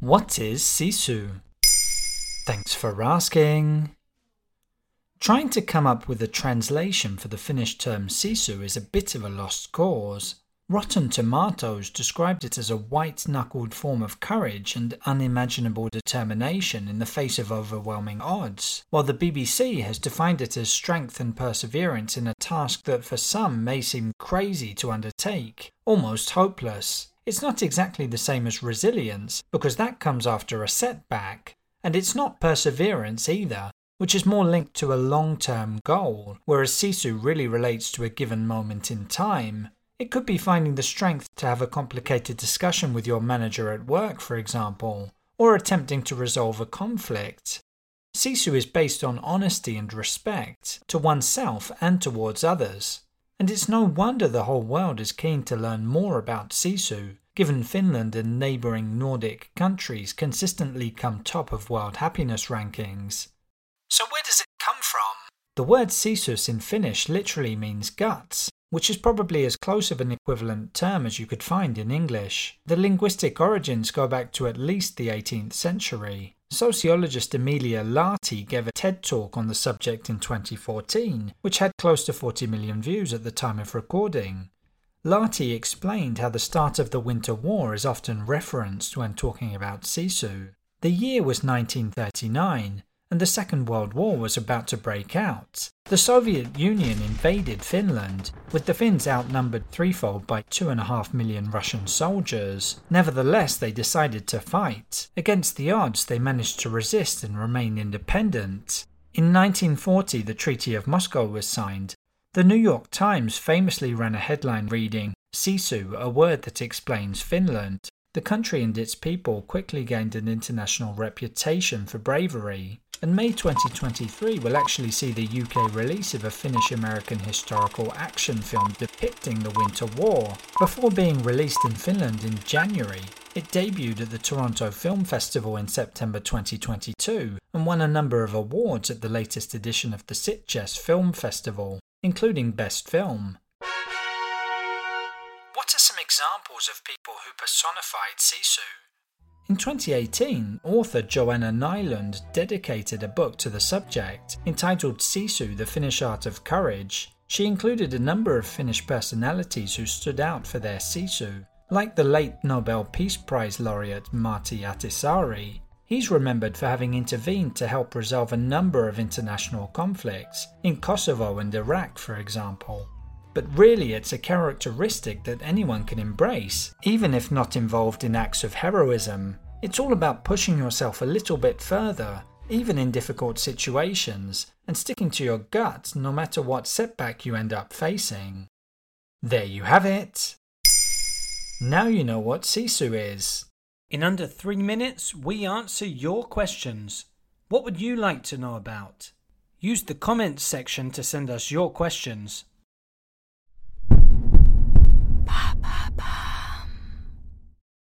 What is Sisu? Thanks for asking. Trying to come up with a translation for the Finnish term sisu is a bit of a lost cause. Rotten Tomatoes described it as a white knuckled form of courage and unimaginable determination in the face of overwhelming odds, while the BBC has defined it as strength and perseverance in a task that for some may seem crazy to undertake, almost hopeless. It's not exactly the same as resilience, because that comes after a setback, and it's not perseverance either, which is more linked to a long term goal, whereas Sisu really relates to a given moment in time. It could be finding the strength to have a complicated discussion with your manager at work, for example, or attempting to resolve a conflict. Sisu is based on honesty and respect to oneself and towards others. And it's no wonder the whole world is keen to learn more about Sisu, given Finland and neighbouring Nordic countries consistently come top of world happiness rankings. So, where does it come from? The word sisus in Finnish literally means guts, which is probably as close of an equivalent term as you could find in English. The linguistic origins go back to at least the 18th century. Sociologist Emilia Lahti gave a TED talk on the subject in 2014, which had close to 40 million views at the time of recording. Lahti explained how the start of the Winter War is often referenced when talking about Sisu. The year was 1939, and the Second World War was about to break out. The Soviet Union invaded Finland, with the Finns outnumbered threefold by two and a half million Russian soldiers. Nevertheless, they decided to fight. Against the odds, they managed to resist and remain independent. In 1940, the Treaty of Moscow was signed. The New York Times famously ran a headline reading, Sisu, a word that explains Finland. The country and its people quickly gained an international reputation for bravery and May 2023 will actually see the UK release of a Finnish American historical action film depicting the Winter War. Before being released in Finland in January, it debuted at the Toronto Film Festival in September 2022 and won a number of awards at the latest edition of the Sitges Film Festival, including Best Film. What are some examples of people who personified Sisu? In 2018, author Joanna Nylund dedicated a book to the subject, entitled Sisu The Finnish Art of Courage. She included a number of Finnish personalities who stood out for their Sisu, like the late Nobel Peace Prize laureate Martti Ahtisaari. He's remembered for having intervened to help resolve a number of international conflicts, in Kosovo and Iraq, for example but really it's a characteristic that anyone can embrace, even if not involved in acts of heroism. It's all about pushing yourself a little bit further, even in difficult situations, and sticking to your gut no matter what setback you end up facing. There you have it! Now you know what Sisu is. In under three minutes, we answer your questions. What would you like to know about? Use the comments section to send us your questions.